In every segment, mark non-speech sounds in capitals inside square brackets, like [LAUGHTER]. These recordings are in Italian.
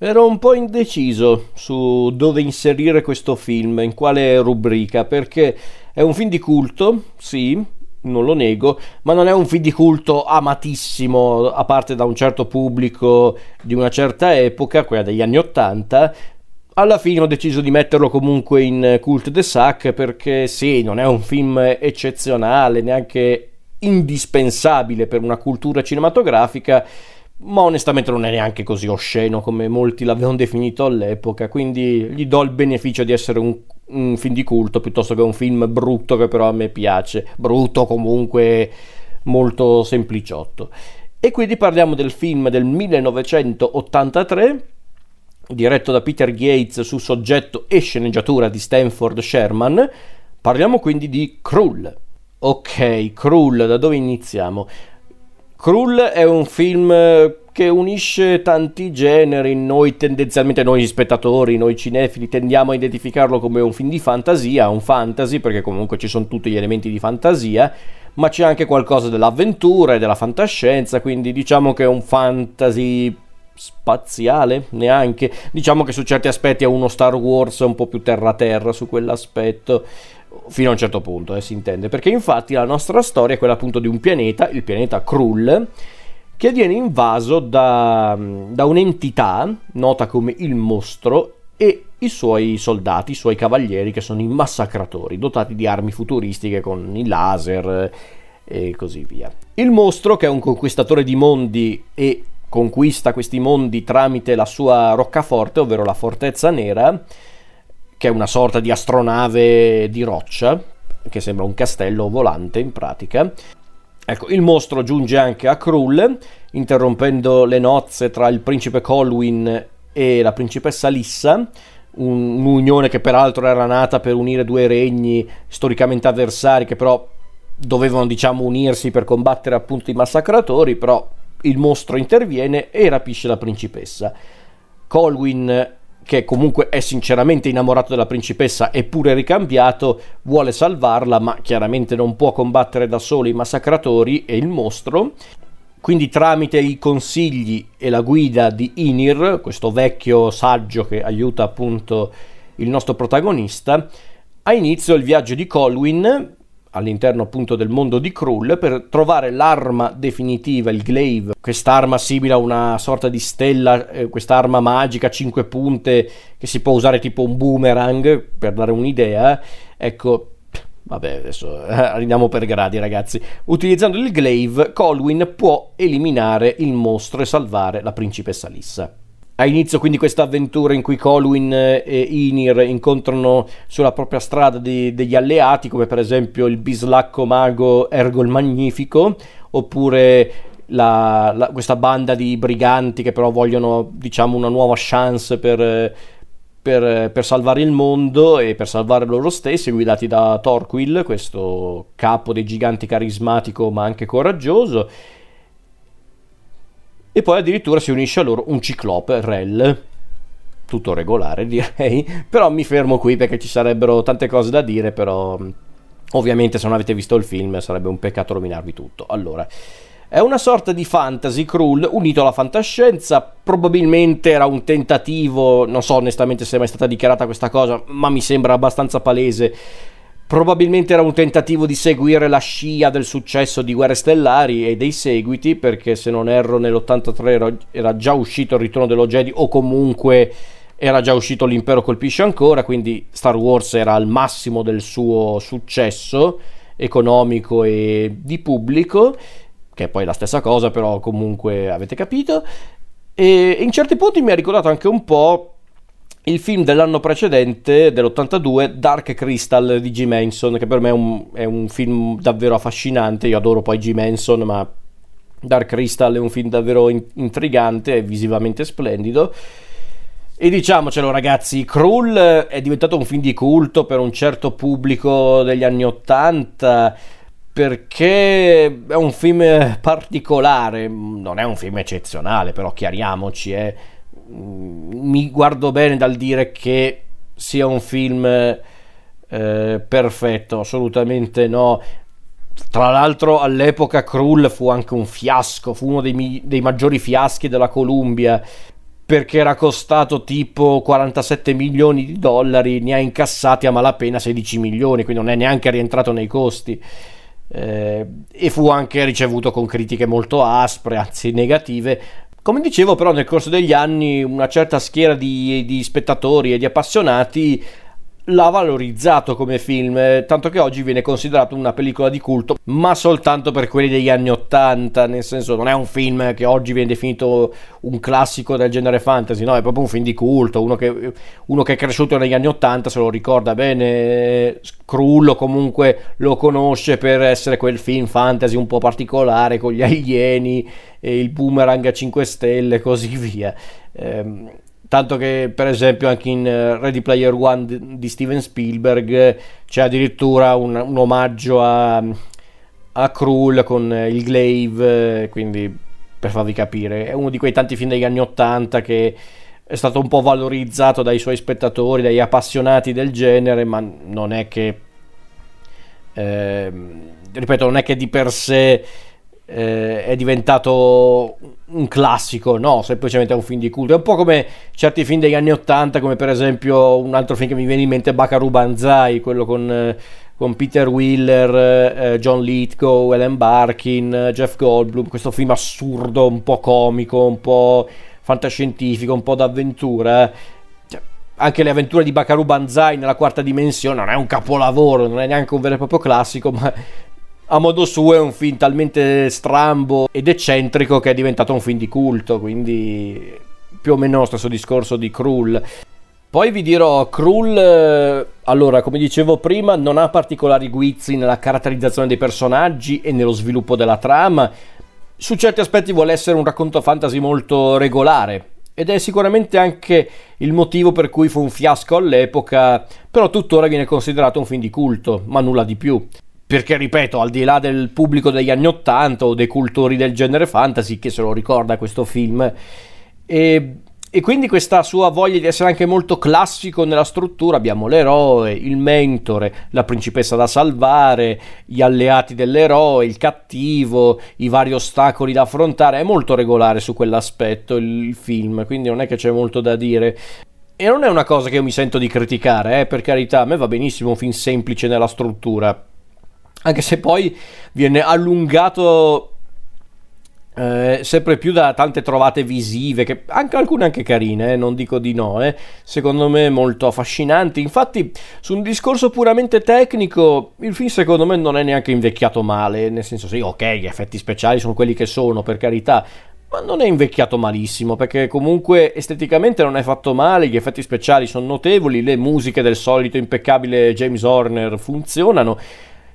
Ero un po' indeciso su dove inserire questo film, in quale rubrica, perché è un film di culto, sì, non lo nego, ma non è un film di culto amatissimo, a parte da un certo pubblico di una certa epoca, quella degli anni Ottanta. Alla fine ho deciso di metterlo comunque in Cult de Sac perché sì, non è un film eccezionale, neanche indispensabile per una cultura cinematografica, ma onestamente non è neanche così osceno come molti l'avevano definito all'epoca, quindi gli do il beneficio di essere un un film di culto piuttosto che un film brutto che però a me piace, brutto comunque molto sempliciotto. E quindi parliamo del film del 1983 diretto da Peter Gates su soggetto e sceneggiatura di Stanford Sherman. Parliamo quindi di Krull. Ok, Krull, da dove iniziamo? Krull è un film che unisce tanti generi, noi tendenzialmente, noi spettatori, noi cinefili tendiamo a identificarlo come un film di fantasia, un fantasy, perché comunque ci sono tutti gli elementi di fantasia, ma c'è anche qualcosa dell'avventura e della fantascienza, quindi diciamo che è un fantasy spaziale neanche. Diciamo che su certi aspetti è uno Star Wars un po' più terra terra su quell'aspetto fino a un certo punto eh, si intende perché infatti la nostra storia è quella appunto di un pianeta il pianeta Krull che viene invaso da, da un'entità nota come il mostro e i suoi soldati, i suoi cavalieri che sono i massacratori, dotati di armi futuristiche con i laser e così via. Il mostro, che è un conquistatore di mondi e conquista questi mondi tramite la sua roccaforte, ovvero la Fortezza Nera, che è una sorta di astronave di roccia, che sembra un castello volante in pratica, Ecco, il mostro giunge anche a Krull, interrompendo le nozze tra il principe Colwyn e la principessa Lissa, un'unione che peraltro era nata per unire due regni storicamente avversari che però dovevano diciamo unirsi per combattere appunto i massacratori, però il mostro interviene e rapisce la principessa. Colwyn che comunque è sinceramente innamorato della principessa eppure ricambiato, vuole salvarla, ma chiaramente non può combattere da solo i massacratori e il mostro. Quindi tramite i consigli e la guida di Inir, questo vecchio saggio che aiuta appunto il nostro protagonista, ha inizio il viaggio di Colwyn all'interno appunto del mondo di Krull per trovare l'arma definitiva, il glaive, quest'arma simile a una sorta di stella, eh, quest'arma magica a 5 punte che si può usare tipo un boomerang per dare un'idea. Ecco, Vabbè, adesso eh, andiamo per gradi, ragazzi. Utilizzando il glaive, Colwyn può eliminare il mostro e salvare la principessa Lissa. Ha inizio quindi questa avventura in cui Colwyn e Inir incontrano sulla propria strada di, degli alleati, come per esempio il bislacco mago Ergo il Magnifico, oppure la, la, questa banda di briganti che però vogliono, diciamo, una nuova chance per, per, per, salvare il mondo e per salvare loro stessi, guidati da Torquil, questo capo dei giganti carismatico ma anche coraggioso e poi addirittura si unisce a loro un ciclope, Rel. Tutto regolare [LAUGHS] direi, però mi fermo qui perché ci sarebbero tante cose da dire, però ovviamente se non avete visto il film sarebbe un peccato rovinarvi tutto. Allora, è una sorta di fantasy cruel unito alla fantascienza, probabilmente era un tentativo, non so onestamente se è mai stata dichiarata questa cosa, ma mi sembra abbastanza palese Probabilmente era un tentativo di seguire la scia del successo di Guerre Stellari e dei seguiti, perché se non erro nell'83 era già uscito il ritorno dello Jedi o comunque era già uscito l'impero colpisce ancora, quindi Star Wars era al massimo del suo successo economico e di pubblico, che è poi la stessa cosa, però comunque avete capito. E in certi punti mi ha ricordato anche un po' il film dell'anno precedente, dell'82, Dark Crystal di G. Manson, che per me è un, è un, film davvero affascinante. Io adoro poi G. Manson, ma Dark Crystal è un film davvero in- intrigante e visivamente splendido. E diciamocelo ragazzi, Krull è diventato un film di culto per un certo pubblico degli anni 80 perché è un film particolare, non è un film eccezionale, però chiariamoci. Eh mi guardo bene dal dire che sia un film eh, perfetto, assolutamente no. Tra l'altro all'epoca Krull fu anche un fiasco, fu uno dei, mi- dei maggiori fiaschi della Columbia. perché era costato tipo 47 milioni di dollari, ne ha incassati a malapena 16 milioni, quindi non è neanche rientrato nei costi. Eh, e fu anche ricevuto con critiche molto aspre, anzi negative. Come dicevo, però, nel corso degli anni una certa schiera di, di spettatori e di appassionati l'ha valorizzato come film, tanto che oggi viene considerato una pellicola di culto, ma soltanto per quelli degli anni Ottanta, nel senso non è un film che oggi viene definito un classico del genere fantasy, no, è proprio un film di culto, uno che, uno che è cresciuto negli anni Ottanta se lo ricorda bene, Crullo comunque lo conosce per essere quel film fantasy un po' particolare con gli alieni e il boomerang a 5 stelle e così via. Ehm, Tanto che, per esempio, anche in eh, Ready Player One di Steven Spielberg eh, c'è addirittura un, un omaggio a, a Krull con eh, il Glaive, quindi per farvi capire, è uno di quei tanti film degli anni Ottanta che è stato un po' valorizzato dai suoi spettatori, dagli appassionati del genere, ma non è che, eh, ripeto, non è che di per sé eh, è diventato un classico, no, semplicemente è un film di culto. È un po' come certi film degli anni Ottanta, come per esempio un altro film che mi viene in mente è Bakaru Banzai, quello con, eh, con Peter Wheeler, eh, John Lithgow, Ellen Barkin, Jeff Goldblum, questo film assurdo, un po' comico, un po' fantascientifico, un po' d'avventura. Cioè, anche le avventure di Bakaru Banzai nella quarta dimensione non è un capolavoro, non è neanche un vero e proprio classico, ma a modo suo è un film talmente strambo ed eccentrico che è diventato un film di culto, quindi più o meno lo stesso discorso di Krull. Poi vi dirò, Krull, eh, allora, come dicevo prima, non ha particolari guizzi nella caratterizzazione dei personaggi e nello sviluppo della trama. Su certi aspetti vuole essere un racconto fantasy molto regolare, ed è sicuramente anche il motivo per cui fu un fiasco all'epoca, però tuttora viene considerato un film di culto, ma nulla di più perché ripeto, al di là del pubblico degli anni Ottanta o dei cultori del genere fantasy che se lo ricorda questo film, e, e, quindi questa sua voglia di essere anche molto classico nella struttura, abbiamo l'eroe, il mentore, la principessa da salvare, gli alleati dell'eroe, il cattivo, i vari ostacoli da affrontare, è molto regolare su quell'aspetto il film, quindi non è che c'è molto da dire. E non è una cosa che io mi sento di criticare, eh, per carità, a me va benissimo un film semplice nella struttura, anche se poi viene allungato eh, sempre più da tante trovate visive, che anche alcune anche carine, eh, non dico di no, eh, secondo me molto affascinanti. Infatti, su un discorso puramente tecnico, il film secondo me non è neanche invecchiato male, nel senso sì, ok, gli effetti speciali sono quelli che sono, per carità, ma non è invecchiato malissimo perché comunque esteticamente non è fatto male, gli effetti speciali sono notevoli, le musiche del solito impeccabile James Horner funzionano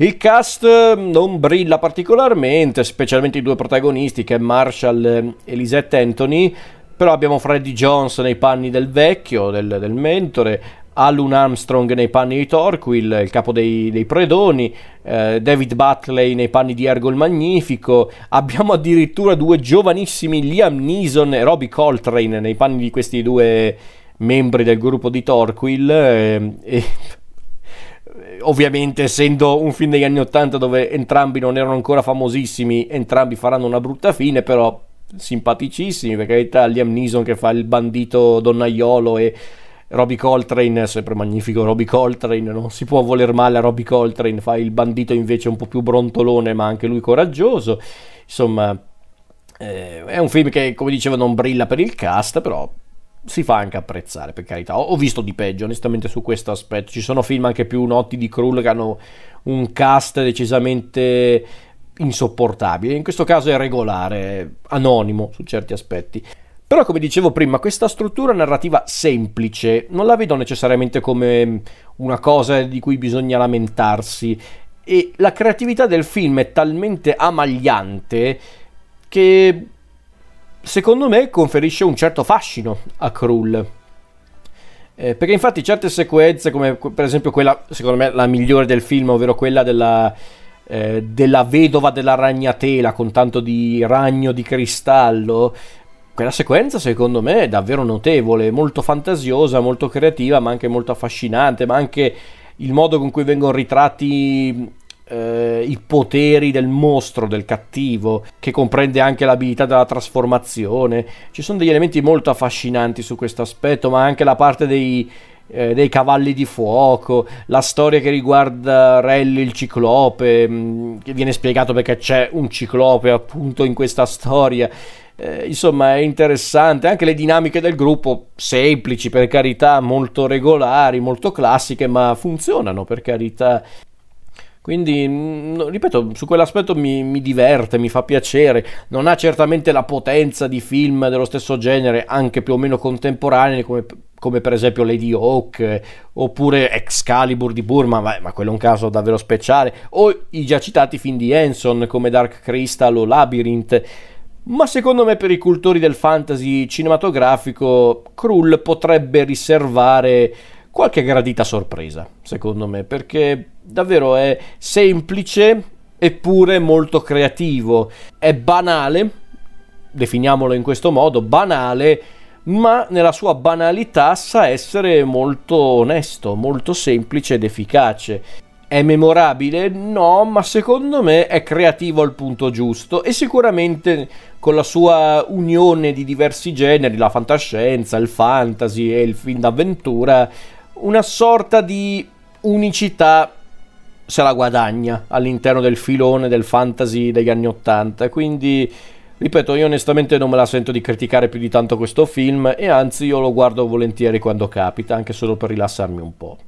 il cast mm, non brilla particolarmente, specialmente i due protagonisti che è Marshall e Lisette Anthony, però abbiamo Freddie Jones nei panni del vecchio, del, del mentore, Alun Armstrong nei panni di Torquil, il capo dei, dei predoni, eh, David Butley nei panni di Ergo il Magnifico, abbiamo addirittura due giovanissimi Liam Neeson e Robbie Coltrane nei panni di questi due membri del gruppo di Torquil eh, e ovviamente essendo un film degli anni 80 dove entrambi non erano ancora famosissimi, entrambi faranno una brutta fine, però simpaticissimi, per carità Liam Neeson che fa il bandito donnaiolo e Robbie Coltrane, sempre magnifico Robbie Coltrane, non si può voler male a Robbie Coltrane, fa il bandito invece un po' più brontolone ma anche lui coraggioso, insomma eh, è un film che come dicevo non brilla per il cast, però si fa anche apprezzare, per carità. Ho visto di peggio, onestamente, su questo aspetto. Ci sono film anche più noti di Krull che hanno un cast decisamente insopportabile. In questo caso è regolare, anonimo su certi aspetti. Però, come dicevo prima, questa struttura narrativa semplice non la vedo necessariamente come una cosa di cui bisogna lamentarsi. E la creatività del film è talmente amagliante che secondo me conferisce un certo fascino a Krull. Eh, perché infatti certe sequenze, come per esempio quella, secondo me, la migliore del film, ovvero quella della, eh, della vedova della ragnatela con tanto di ragno di cristallo, quella sequenza secondo me è davvero notevole, molto fantasiosa, molto creativa, ma anche molto affascinante, ma anche il modo con cui vengono ritratti eh, i poteri del mostro, del cattivo, che comprende anche l'abilità della trasformazione. Ci sono degli elementi molto affascinanti su questo aspetto, ma anche la parte dei, eh, dei cavalli di fuoco, la storia che riguarda Rally il ciclope, mh, mm, che viene spiegato perché c'è un ciclope appunto in questa storia. Eh, insomma, è interessante anche le dinamiche del gruppo, semplici per carità, molto regolari, molto classiche, ma funzionano per carità. Quindi, mm, ripeto, su quell'aspetto mi, mi, diverte, mi fa piacere. Non ha certamente la potenza di film dello stesso genere, anche più o meno contemporanei, come, come per esempio Lady Hawk oppure Excalibur di Burma, ma, ma, quello è un caso davvero speciale, o i già citati film di Henson come Dark Crystal o Labyrinth. Ma secondo me per i cultori del fantasy cinematografico, Krull potrebbe riservare qualche gradita sorpresa, secondo me, perché davvero è semplice eppure molto creativo. È banale, definiamolo in questo modo, banale, ma nella sua banalità sa essere molto onesto, molto semplice ed efficace. È memorabile? No, ma secondo me è creativo al punto giusto e sicuramente con la sua unione di diversi generi, la fantascienza, il fantasy e il film d'avventura, una sorta di unicità se la guadagna all'interno del filone del fantasy degli anni Ottanta. Quindi, ripeto, io onestamente non me la sento di criticare più di tanto questo film e anzi io lo guardo volentieri quando capita, anche solo per rilassarmi un po'.